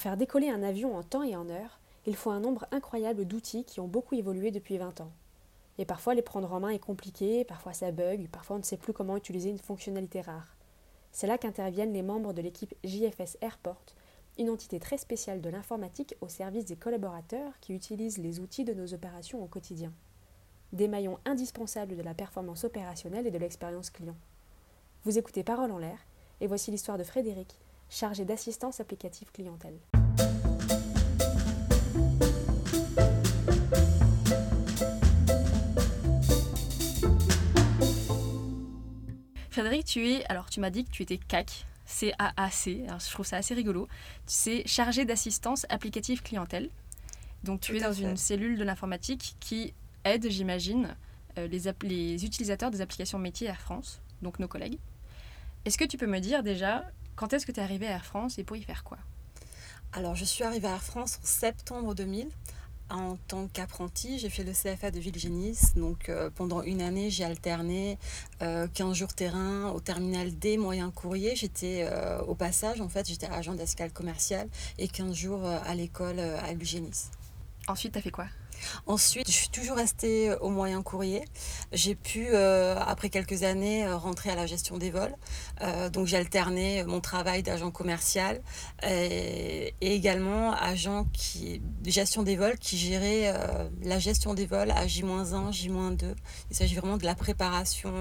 Pour faire décoller un avion en temps et en heure, il faut un nombre incroyable d'outils qui ont beaucoup évolué depuis 20 ans. Et parfois les prendre en main est compliqué, parfois ça bug, parfois on ne sait plus comment utiliser une fonctionnalité rare. C'est là qu'interviennent les membres de l'équipe JFS Airport, une entité très spéciale de l'informatique au service des collaborateurs qui utilisent les outils de nos opérations au quotidien. Des maillons indispensables de la performance opérationnelle et de l'expérience client. Vous écoutez Parole en l'air, et voici l'histoire de Frédéric, chargé d'assistance applicative clientèle. Frédéric, tu es, alors tu m'as dit que tu étais CAC, C-A-A-C, alors je trouve ça assez rigolo. Tu es chargé d'assistance applicative clientèle. Donc tu es dans une cellule de l'informatique qui aide, j'imagine, euh, les, les utilisateurs des applications métiers Air France, donc nos collègues. Est-ce que tu peux me dire déjà quand est-ce que tu es arrivé à Air France et pour y faire quoi Alors je suis arrivée à Air France en septembre 2000 en tant qu'apprenti, j'ai fait le CFA de Villegénis. Donc euh, pendant une année, j'ai alterné 15 euh, jours terrain au terminal D, moyen courrier. J'étais euh, au passage, en fait, j'étais agent d'escale commerciale et 15 jours à l'école à Villegénis. Ensuite, tu as fait quoi? Ensuite, je suis toujours restée au moyen courrier. J'ai pu, euh, après quelques années, euh, rentrer à la gestion des vols. Euh, donc j'ai alterné mon travail d'agent commercial et, également agent qui, gestion des vols qui gérait la gestion des vols à J-1, J-2. Il s'agit vraiment de la préparation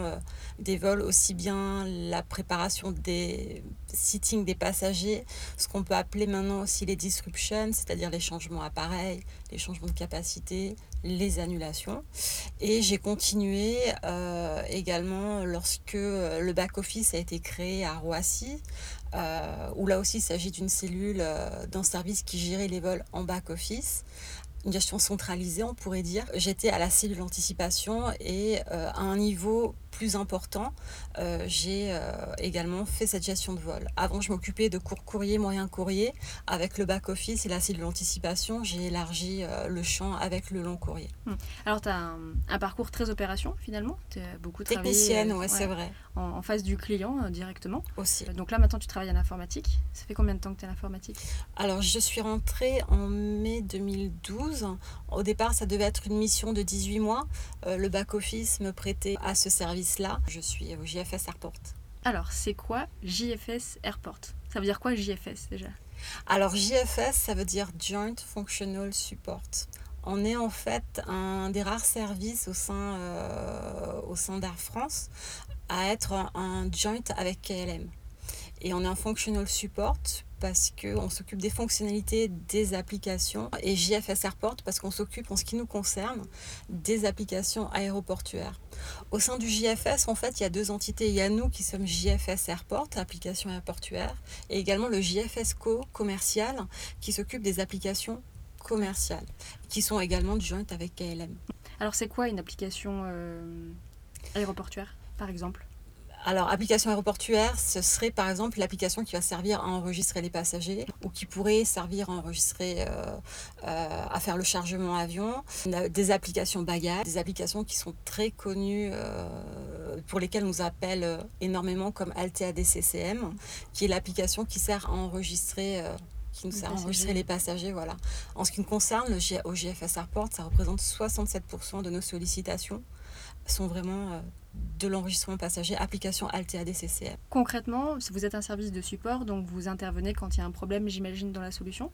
des vols, aussi bien la préparation des seatings des passagers, ce qu'on peut appeler maintenant aussi les disruptions, c'est-à-dire les changements appareils, les changements de capacité, les annulations. Et j'ai continué euh, également lorsque le back-office a été créé à Roissy, euh, où là aussi il s'agit d'une cellule euh, d'un service qui gérait les vols en back-office une gestion centralisée, on pourrait dire. J'étais à la cellule anticipation et à un niveau plus important, euh, j'ai euh, également fait cette gestion de vol. Avant, je m'occupais de court courrier, moyen courrier. Avec le back-office et la cellule d'anticipation, j'ai élargi euh, le champ avec le long courrier. Hmm. Alors, tu as un, parcours très opération finalement Tu as beaucoup travaillé. Technicienne, ouais, c'est vrai. En, face du client directement. Aussi. donc là, maintenant, tu travailles en informatique. Ça fait combien de temps que tu es en informatique? Alors, je suis rentrée en mai 2012. Au départ, ça devait être une mission de 18 mois. le back-office me prêtait à ce service là, je suis au JFS Airport. Alors, c'est quoi JFS Airport? Ça veut dire quoi JFS déjà? Alors, JFS, ça veut dire Joint Functional Support. On est en fait un des rares services au sein, euh, au sein d'Air France à être un joint avec KLM. Et on est un functional support parce qu'on s'occupe des fonctionnalités des applications et JFS Airport parce qu'on s'occupe en ce qui nous concerne des applications aéroportuaires. Au sein du JFS, en fait, il y a deux entités. Il y a nous qui sommes JFS Airport, applications aéroportuaires, et également le JFS Co commercial qui s'occupe des applications commerciales, qui sont également joint avec KLM. Alors c'est quoi une application euh, aéroportuaire, par exemple? Alors, application aéroportuaire, ce serait par exemple l'application qui va servir à enregistrer les passagers ou qui pourrait servir à enregistrer, euh, euh, à faire le chargement avion. Des applications bagages, des applications qui sont très connues, euh, pour lesquelles on nous appelle énormément comme AlteaDCCM, qui est l'application qui sert à enregistrer qui nous sert à enregistrer les passagers. Voilà. En ce qui nous concerne, le au GFS Airport, ça représente 67% de nos sollicitations sont vraiment de l'enregistrement passager, application Altea DCCM. Concrètement, vous êtes un service de support, donc vous intervenez quand il y a un problème, j'imagine, dans la solution?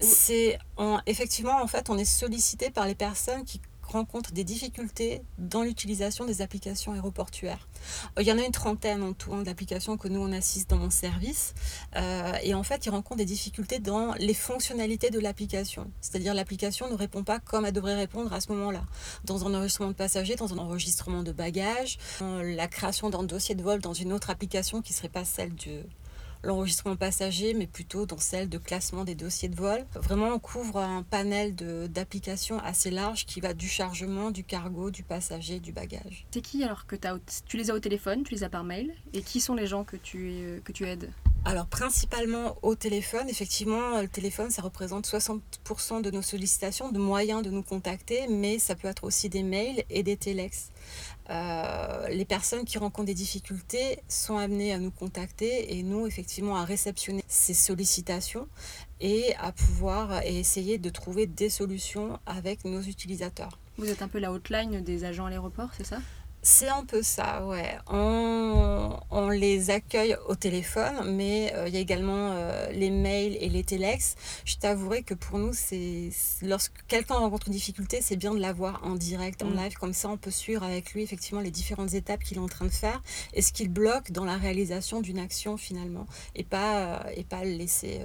C'est effectivement, en fait, on est sollicité par les personnes qui rencontrent des difficultés dans l'utilisation des applications aéroportuaires. Euh, il y en a une trentaine en tout hein, d'applications que nous on assiste dans mon service. Euh, et en fait, ils rencontrent des difficultés dans les fonctionnalités de l'application. C'est-à-dire l'application ne répond pas comme elle devrait répondre à ce moment-là. Dans un enregistrement de passagers, dans un enregistrement de bagages, la création d'un dossier de vol dans une autre application qui ne serait pas celle du, l'enregistrement passager, mais plutôt dans celle de classement des dossiers de vol. Vraiment, on couvre un panel d'applications assez large qui va du chargement, du cargo, du passager, du bagage. C'est qui alors que as, tu les as au téléphone, tu les as par mail, et qui sont les gens que tu, que tu aides? Alors principalement au téléphone, effectivement, le téléphone, ça représente 60% de nos sollicitations, de moyens de nous contacter, mais ça peut être aussi des mails et des téléx. Euh, les personnes qui rencontrent des difficultés sont amenées à nous contacter et nous, effectivement, à réceptionner ces sollicitations et à pouvoir essayer de trouver des solutions avec nos utilisateurs. Vous êtes un peu la hotline des agents à l'aéroport, c'est ça? C'est un peu ça, ouais. On, on, les accueille au téléphone, mais euh, il y a également euh, les mails et les téléx. Je t'avouerai que pour nous, c'est lorsque quelqu'un rencontre une difficulté, c'est bien de l'avoir en direct, en mm. live, comme ça on peut suivre avec lui effectivement les différentes étapes qu'il est en train de faire et ce qu'il bloque dans la réalisation d'une action finalement, et pas, euh, et pas le laisser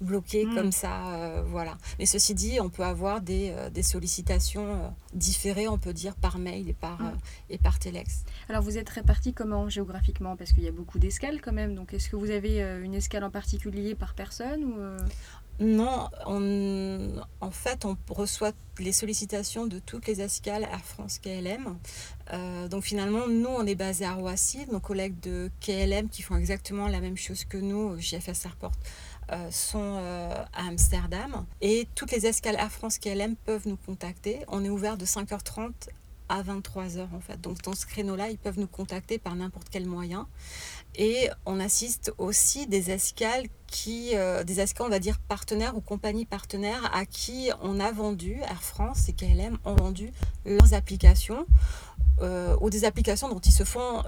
bloqué hmm. comme ça, euh, voilà. Mais ceci dit, on peut avoir des, euh, des sollicitations euh, différées, on peut dire, par mail et par, hmm. et par téléx. Alors vous êtes répartis comment géographiquement? Parce qu'il y a beaucoup d'escales quand même, donc est-ce que vous avez une escale en particulier par personne ou Non, on, en fait, on reçoit les sollicitations de toutes les escales Air France KLM. donc finalement, nous, on est basé à Roissy, nos collègues de KLM qui font exactement la même chose que nous, JFS Airport euh, sont euh, à Amsterdam et toutes les escales Air France KLM peuvent nous contacter. On est ouvert de 5h30 à 23h en fait. Donc dans ce créneau-là, ils peuvent nous contacter par n'importe quel moyen. Et on assiste aussi des escales qui, euh, des escales, on va dire partenaires ou compagnies partenaires à qui on a vendu, Air France et KLM ont vendu leurs applications ou des applications dont ils se font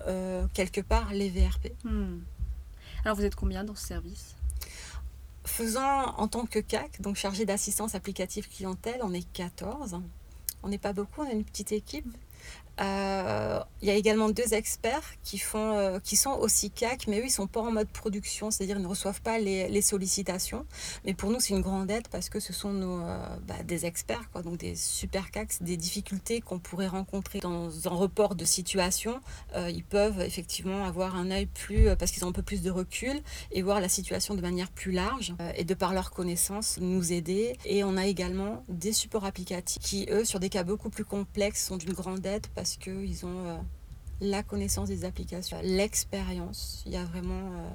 quelque part les VRP. Hmm. Alors vous êtes combien dans ce service? Faisant en tant que CAC, donc chargé d'assistance applicative clientèle, on est 14. On n'est pas beaucoup, on est une petite équipe. Euh, il y a également deux experts qui, font, euh, qui sont aussi CAC, mais eux, ils sont pas en mode production, c'est-à-dire ils ne reçoivent pas les, les, sollicitations. Mais pour nous, c'est une grande aide parce que ce sont nos, euh, bah, des experts, quoi, donc des super CAC, des difficultés qu'on pourrait rencontrer dans un report de situation. ils peuvent effectivement avoir un œil plus, parce qu'ils ont un peu plus de recul et voir la situation de manière plus large et de par leur connaissance nous aider. Et on a également des supports applicatifs qui, eux, sur des cas beaucoup plus complexes, sont d'une grande aide parce parce qu'ils ont euh, la connaissance des applications, l'expérience. Il y a vraiment, euh,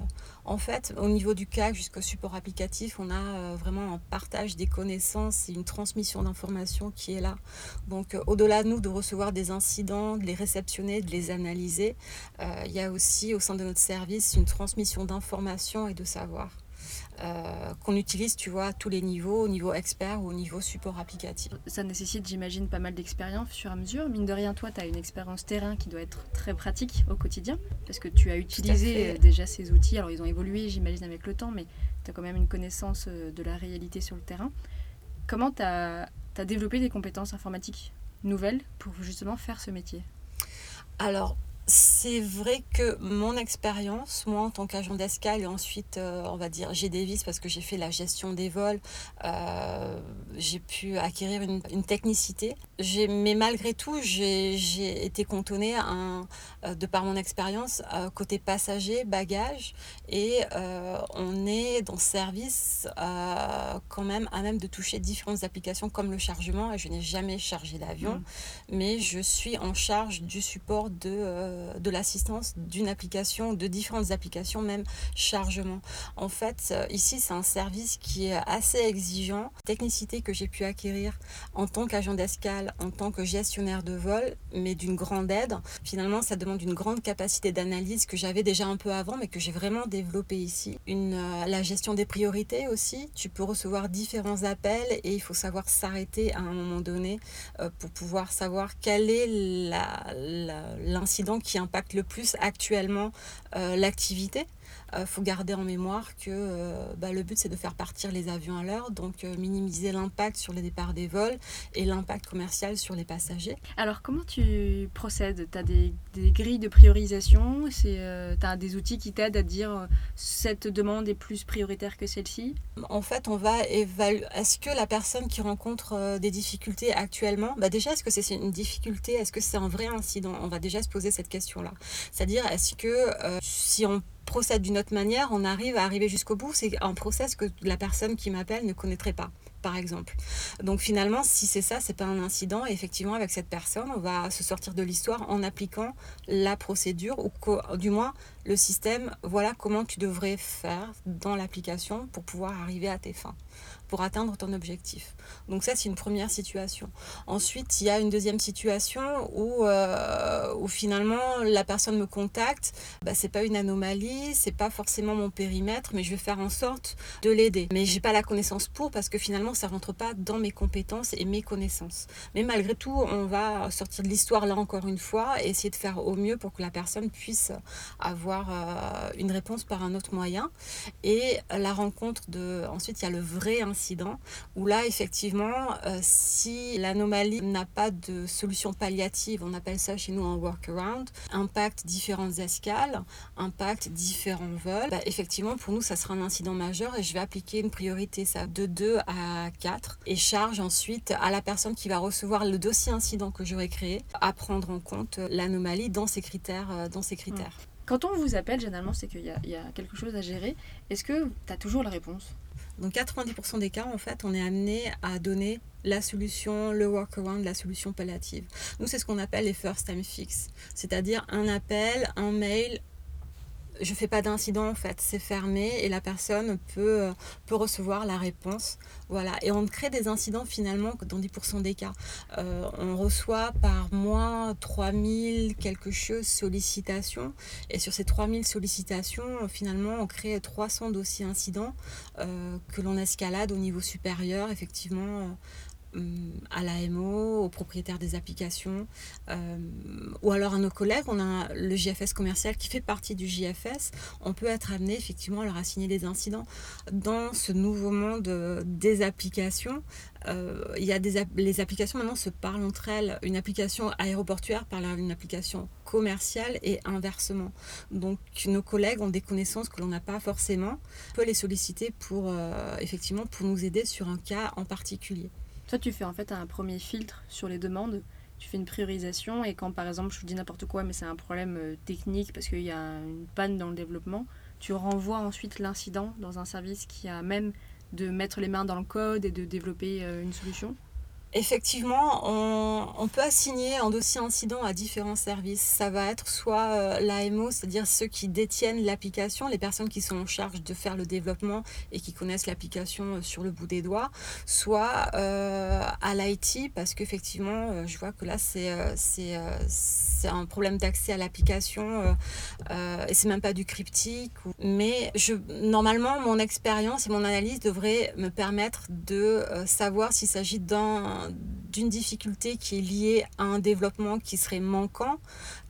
en fait, au niveau du CAC jusqu'au support applicatif, on a euh, vraiment un partage des connaissances et une transmission d'informations qui est là. Donc, au-delà de nous de recevoir des incidents, de les réceptionner, de les analyser, il y a aussi au sein de notre service une transmission d'informations et de savoir. Euh, qu'on utilise, tu vois, à tous les niveaux, au niveau expert ou au niveau support applicatif. Ça nécessite, j'imagine, pas mal d'expérience sur à mesure. Mine de rien, toi, tu as une expérience terrain qui doit être très pratique au quotidien, parce que tu as utilisé euh, déjà ces outils. Alors, ils ont évolué, j'imagine, avec le temps, mais tu as quand même une connaissance euh, de la réalité sur le terrain. Comment tu as, as développé des compétences informatiques nouvelles pour justement faire ce métier? Alors, c'est vrai que mon expérience, moi en tant qu'agent d'escale et ensuite, euh, on va dire, j'ai des vis parce que j'ai fait la gestion des vols, euh, j'ai pu acquérir une, technicité. Mais malgré tout, j'ai été cantonnée euh, de par mon expérience côté passager, bagage et on est dans ce service quand même à même de toucher différentes applications comme le chargement. Et je n'ai jamais chargé d'avion, mmh. mais je suis en charge du support de de l'assistance d'une application, de différentes applications, même chargement. En fait, euh, ici, c'est un service qui est assez exigeant. Technicité que j'ai pu acquérir en tant qu'agent d'escale, en tant que gestionnaire de vol, mais d'une grande aide. Finalement, ça demande une grande capacité d'analyse que j'avais déjà un peu avant, mais que j'ai vraiment développée ici. Une, euh, la gestion des priorités aussi. Tu peux recevoir différents appels et il faut savoir s'arrêter à un moment donné euh, pour pouvoir savoir quel est l'incident qui impacte le plus actuellement euh, l'activité. Il euh, faut garder en mémoire que euh, bah, le but c'est de faire partir les avions à l'heure, donc minimiser l'impact sur les départs des vols et l'impact commercial sur les passagers. Alors comment tu procèdes? Tu as des, grilles de priorisation? Tu as des outils qui t'aident à dire cette demande est plus prioritaire que celle-ci? En fait, on va évaluer. Est-ce que la personne qui rencontre des difficultés actuellement, bah déjà, est-ce que c'est une difficulté? Est-ce que c'est un vrai incident? On va déjà se poser cette question-là. C'est-à-dire, est-ce que si on procède d'une autre manière, on arrive à arriver jusqu'au bout. C'est un process que la personne qui m'appelle ne connaîtrait pas par exemple. Donc finalement, si c'est ça, c'est pas un incident. Et effectivement, avec cette personne, on va se sortir de l'histoire en appliquant la procédure ou du moins le système. Voilà comment tu devrais faire dans l'application pour pouvoir arriver à tes fins pour atteindre ton objectif. Donc ça, c'est une première situation. Ensuite, il y a une deuxième situation où, euh, où finalement la personne me contacte. Bah, c'est pas une anomalie, c'est pas forcément mon périmètre, mais je vais faire en sorte de l'aider. Mais j'ai pas la connaissance pour parce que finalement, ça rentre pas dans mes compétences et mes connaissances. Mais malgré tout, on va sortir de l'histoire là encore une fois et essayer de faire au mieux pour que la personne puisse avoir euh, une réponse par un autre moyen. Et la rencontre de, ensuite, il y a le vrai incident où là, effectivement, euh, si l'anomalie n'a pas de solution palliative, on appelle ça chez nous un workaround, impacte différentes escales, impacte différents vols, bah, effectivement, pour nous, ça sera un incident majeur et je vais appliquer une priorité de 2 à 4 et charge ensuite à la personne qui va recevoir le dossier incident que j'aurai créé à prendre en compte l'anomalie dans ses critères. Euh, critères. Quand on vous appelle, généralement, c'est qu'il y, a quelque chose à gérer. Est-ce que tu as toujours la réponse? Dans 90% des cas, en fait, on est amené à donner la solution, le workaround, la solution palliative. Nous, c'est ce qu'on appelle les first time fix, c'est-à-dire un appel, un mail, je fais pas d'incident en fait, c'est fermé et la personne peut, euh, peut recevoir la réponse. Voilà. Et on crée des incidents finalement dans 10% des cas. Euh, on reçoit par mois 3000 quelque chose sollicitations et sur ces 3000 sollicitations, finalement, on crée 300 dossiers incidents euh, que l'on escalade au niveau supérieur, effectivement, à l'AMO, aux propriétaires des applications, euh, ou alors à nos collègues. On a le JFS commercial qui fait partie du JFS. On peut être amené effectivement à leur assigner des incidents. Dans ce nouveau monde euh, des applications, euh, il y a les applications maintenant se parlent entre elles. Une application aéroportuaire parle à une application commerciale et inversement. Donc nos collègues ont des connaissances que l'on n'a pas forcément. On peut les solliciter pour effectivement pour nous aider sur un cas en particulier. Toi, tu fais en fait un premier filtre sur les demandes, tu fais une priorisation et quand par exemple, je dis n'importe quoi, mais c'est un problème euh, technique parce qu'il y a une panne dans le développement, tu renvoies ensuite l'incident dans un service qui a même de mettre les mains dans le code et de développer euh, une solution Effectivement, on, peut assigner un dossier incident à différents services. Ça va être soit euh, l'AMO, c'est-à-dire ceux qui détiennent l'application, les personnes qui sont en charge de faire le développement et qui connaissent l'application euh, sur le bout des doigts, soit euh, à l'IT, parce qu'effectivement, je vois que là, c'est c'est un problème d'accès à l'application et c'est même pas du cryptique. Mais je, normalement, mon expérience et mon analyse devraient me permettre de savoir s'il s'agit d'un d'une difficulté qui est liée à un développement qui serait manquant,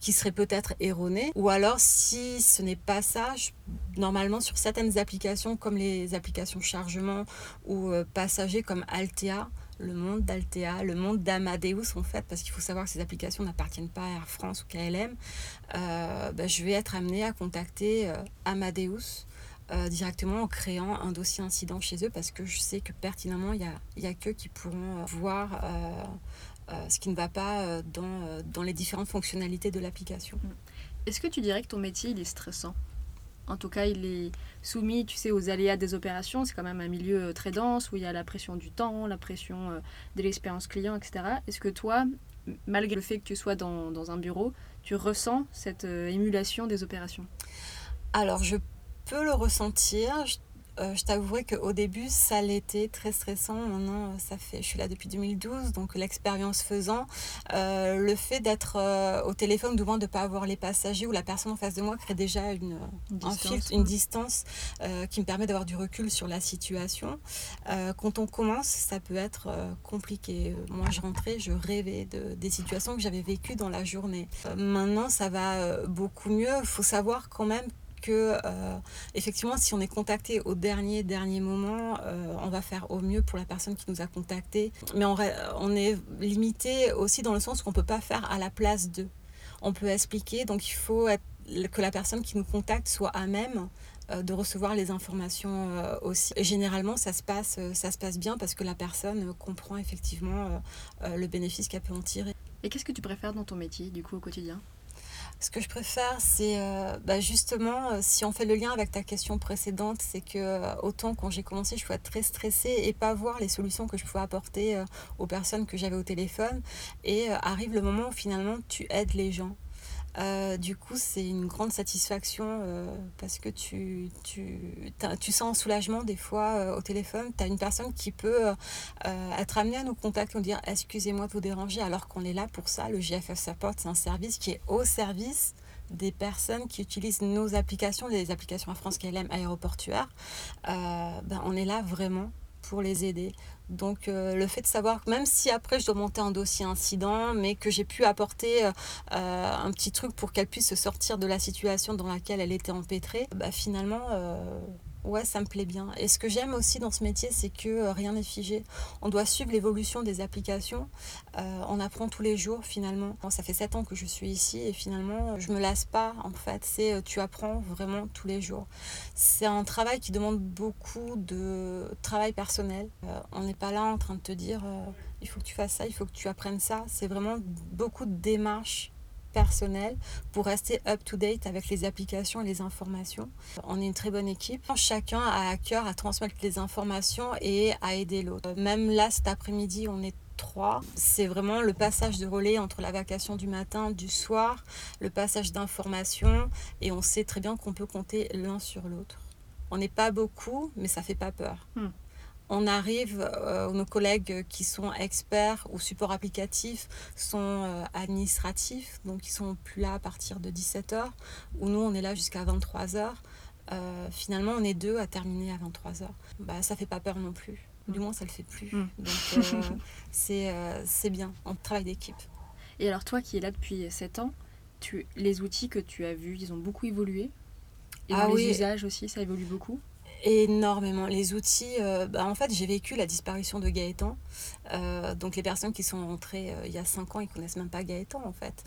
qui serait peut-être erroné, ou alors si ce n'est pas ça, normalement sur certaines applications comme les applications chargement ou euh, passagers comme Altea, le monde d'Altea, le monde d'Amadeus en fait, parce qu'il faut savoir que ces applications n'appartiennent pas à Air France ou KLM, euh, ben, je vais être amenée à contacter euh, Amadeus euh, directement en créant un dossier incident chez eux parce que je sais que pertinemment, il n'y a, y a qu'eux qui pourront euh, voir euh, ce qui ne va pas dans, dans les différentes fonctionnalités de l'application. Mm. Est-ce que tu dirais que ton métier, il est stressant? En tout cas, il est soumis, tu sais, aux aléas des opérations. C'est quand même un milieu très dense où il y a la pression du temps, la pression de l'expérience client, etc. Est-ce que toi, malgré le fait que tu sois dans, dans un bureau, tu ressens cette émulation des opérations? Alors, je peux le ressentir. Euh, je t'avouerai qu'au début, ça l'était très stressant. Maintenant, ça fait, je suis là depuis 2012, donc l'expérience faisant, euh, le fait d'être euh, au téléphone, devant de ne pas avoir les passagers ou la personne en face de moi crée déjà une, distance, une distance qui me permet d'avoir du recul sur la situation. quand on commence, ça peut être compliqué. Moi, je rentrais, je rêvais de, des situations que j'avais vécues dans la journée. maintenant, ça va beaucoup mieux. Il faut savoir quand même que euh, effectivement si on est contacté au dernier dernier moment euh, on va faire au mieux pour la personne qui nous a contacté mais on, est limité aussi dans le sens qu'on peut pas faire à la place d'eux on peut expliquer donc il faut que la personne qui nous contacte soit à même euh, de recevoir les informations aussi. Et généralement, ça se passe, ça se passe bien parce que la personne comprend effectivement le bénéfice qu'elle peut en tirer. Et qu'est-ce que tu préfères dans ton métier, du coup, au quotidien? Ce que je préfère, c'est euh, bah, justement, euh, si on fait le lien avec ta question précédente, c'est que euh, autant quand j'ai commencé, je pouvais être très stressée et pas voir les solutions que je pouvais apporter aux personnes que j'avais au téléphone. Et arrive le moment où finalement tu aides les gens. Euh, du coup, c'est une grande satisfaction euh, parce que tu, sens un soulagement des fois euh, au téléphone. Tu as une personne qui peut être amenée à nous contacter, nous dire excusez-moi de vous déranger alors qu'on est là pour ça. Le GFF Support, c'est un service qui est au service des personnes qui utilisent nos applications, les applications en France KLM aéroportuaire. ben, on est là vraiment les aider. Donc euh, le fait de savoir, même si après je dois monter un dossier incident, mais que j'ai pu apporter euh, euh, un petit truc pour qu'elle puisse se sortir de la situation dans laquelle elle était empêtrée, bah, finalement Ouais, ça me plaît bien. Et ce que j'aime aussi dans ce métier, c'est que euh, rien n'est figé. On doit suivre l'évolution des applications. Euh, on apprend tous les jours finalement. ça fait sept ans que je suis ici et finalement, je me lasse pas en fait. C'est euh, tu apprends vraiment tous les jours. C'est un travail qui demande beaucoup de travail personnel. on n'est pas là en train de te dire il faut que tu fasses ça, il faut que tu apprennes ça. C'est vraiment beaucoup de démarches personnel pour rester up-to-date avec les applications et les informations. On est une très bonne équipe. Chacun a à cœur à transmettre les informations et à aider l'autre. Même là, cet après-midi, on est trois. C'est vraiment le passage de relais entre la vacation du matin, du soir, le passage d'informations et on sait très bien qu'on peut compter l'un sur l'autre. On n'est pas beaucoup, mais ça fait pas peur. Hmm on arrive, euh, nos collègues qui sont experts ou support applicatif sont euh, administratifs, donc ils sont plus là à partir de 17h, ou nous on est là jusqu'à 23h. Euh, finalement, on est deux à terminer à 23h. Bah, ça fait pas peur non plus. Du moins, ça le fait plus. Mm. Donc, c'est bien. On travaille d'équipe. Et alors, toi qui es là depuis 7 ans, tu, les outils que tu as vus, ils ont beaucoup évolué? Et ah les usages aussi, ça évolue beaucoup? Énormément. Les outils, euh, bah, en fait, j'ai vécu la disparition de Gaëtan. Euh, donc, les personnes qui sont rentrées euh, il y a 5 ans, ils connaissent même pas Gaëtan, en fait,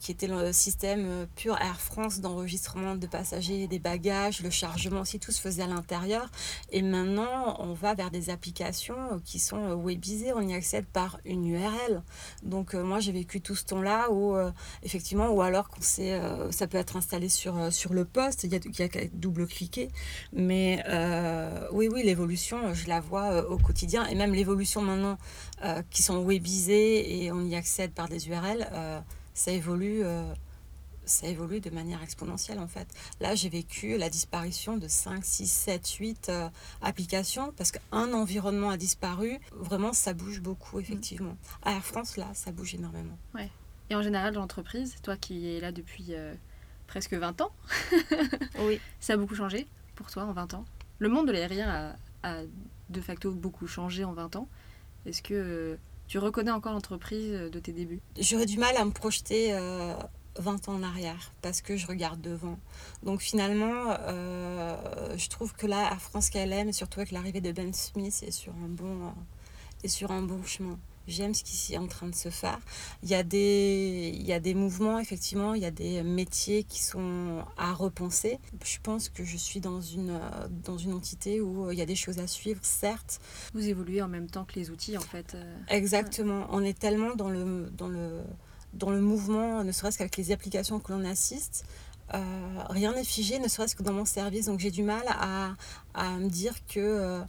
qui était le système pur Air France d'enregistrement de passagers des bagages, le chargement aussi, tout se faisait à l'intérieur. Et maintenant, on va vers des applications qui sont webisées, on y accède par une URL. Donc, moi, j'ai vécu tout ce temps-là où, effectivement, ou alors qu'on sait, ça peut être installé sur, sur le poste, il y a, y a double-cliquer. Mais euh, oui, oui, l'évolution, je la vois euh, au quotidien. Et même l'évolution maintenant, euh, qui sont webisées et on y accède par des URL, ça évolue. ça évolue de manière exponentielle en fait. Là, j'ai vécu la disparition de 5, 6, 7, 8 applications parce qu'un environnement a disparu. Vraiment, ça bouge beaucoup, effectivement. À Air France, là, ça bouge énormément. Ouais. Et en général, l'entreprise, toi qui es là depuis presque 20 ans, oui. ça a beaucoup changé? Pour toi en 20 ans? Le monde de l'aérien a, de facto beaucoup changé en 20 ans. Est-ce que euh, tu reconnais encore l'entreprise de tes débuts? J'aurais du mal à me projeter 20 euh, ans en arrière parce que je regarde devant. Donc finalement, euh, je trouve que là, à France KLM, surtout avec l'arrivée de Ben Smith, est sur un bon, est sur un bon chemin j'aime ce qui est en train de se faire. Il y, a des, il y a des mouvements, effectivement, il y a des métiers qui sont à repenser. Je pense que je suis dans une, dans une entité où euh, il y a des choses à suivre, certes. Vous évoluez en même temps que les outils, en fait. Euh. Exactement. On est tellement dans le, dans le, dans le mouvement, ne serait-ce qu'avec les applications que l'on assiste. Euh, rien n'est figé, ne serait-ce que dans mon service. Donc j'ai du mal à, à me dire que euh,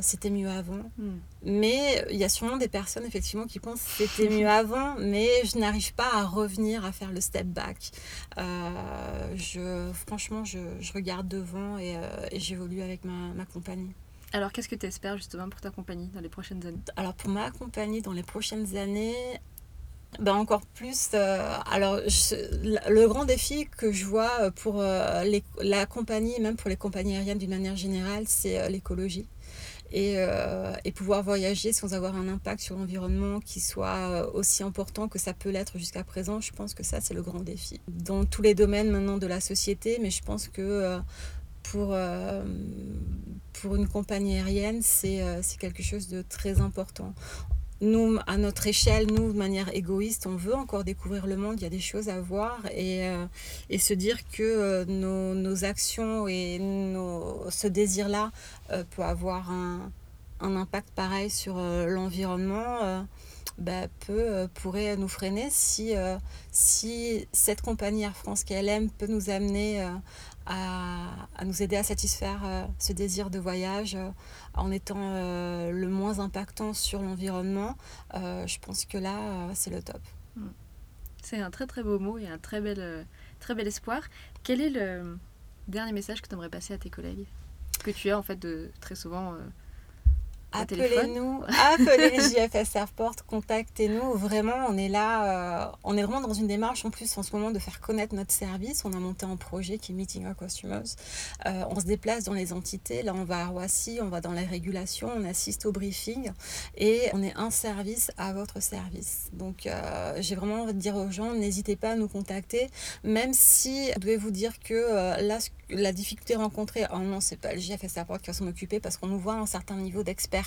c'était mieux avant. Hmm. Mais il y a sûrement des personnes effectivement qui pensent que c'était mieux avant, mais je n'arrive pas à revenir à faire le step back. Euh, je, franchement, je, je, regarde devant et, euh, et j'évolue avec ma, ma, compagnie. Alors, qu'est-ce que tu espères justement pour ta compagnie dans les prochaines années? Alors, pour ma compagnie dans les prochaines années, ben encore plus. alors, le grand défi que je vois pour les, la compagnie, même pour les compagnies aériennes d'une manière générale, c'est l'écologie et, euh, et, pouvoir voyager sans avoir un impact sur l'environnement qui soit euh, aussi important que ça peut l'être jusqu'à présent, je pense que ça, c'est le grand défi. Dans tous les domaines maintenant de la société, mais je pense que euh, pour, pour une compagnie aérienne, c'est quelque chose de très important nous, à notre échelle, nous, de manière égoïste, on veut encore découvrir le monde, il y a des choses à voir et, euh, se dire que euh, nos, actions et ce désir-là euh, peut avoir un, impact pareil sur l'environnement bah, peut, pourrait nous freiner si, si cette compagnie Air France KLM peut nous amener à, nous aider à satisfaire ce désir de voyage en étant le moins impactant sur l'environnement, je pense que là, c'est le top. Mm. C'est un très très beau mot et un très bel, très bel espoir. Quel est le dernier message que tu aimerais passer à tes collègues? Que tu as en fait de, très souvent Appelez-nous, appelez JFS Airport, contactez-nous. Vraiment, on est là, euh, on est vraiment dans une démarche en plus en ce moment de faire connaître notre service. On a monté un projet qui est Meeting Our Customers. Euh, on se déplace dans les entités. Là, on va à Roissy, on va dans les régulations, on assiste au briefing et on est un service à votre service. Donc, euh, j'ai vraiment envie de dire aux gens, n'hésitez pas à nous contacter, même si vous devez vous dire que là, la difficulté rencontrée, oh non, c'est pas le JFS Airport qui va s'en occuper parce qu'on nous voit un certain niveau d'expertise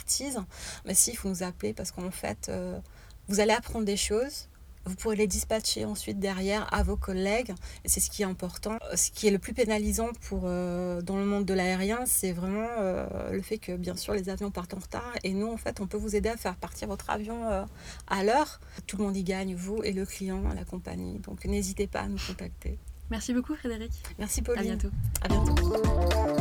mais si, il faut nous appeler parce qu'en fait, euh, vous allez apprendre des choses. Vous pourrez les dispatcher ensuite derrière à vos collègues. Et c'est ce qui est important. Ce qui est le plus pénalisant pour, euh, dans le monde de l'aérien, c'est vraiment euh, le fait que, bien sûr, les avions partent en retard. Et nous, en fait, on peut vous aider à faire partir votre avion à l'heure. Tout le monde y gagne, vous et le client, la compagnie. Donc, n'hésitez pas à nous contacter. Merci beaucoup, Frédéric. Merci, Pauline. À bientôt. À bientôt.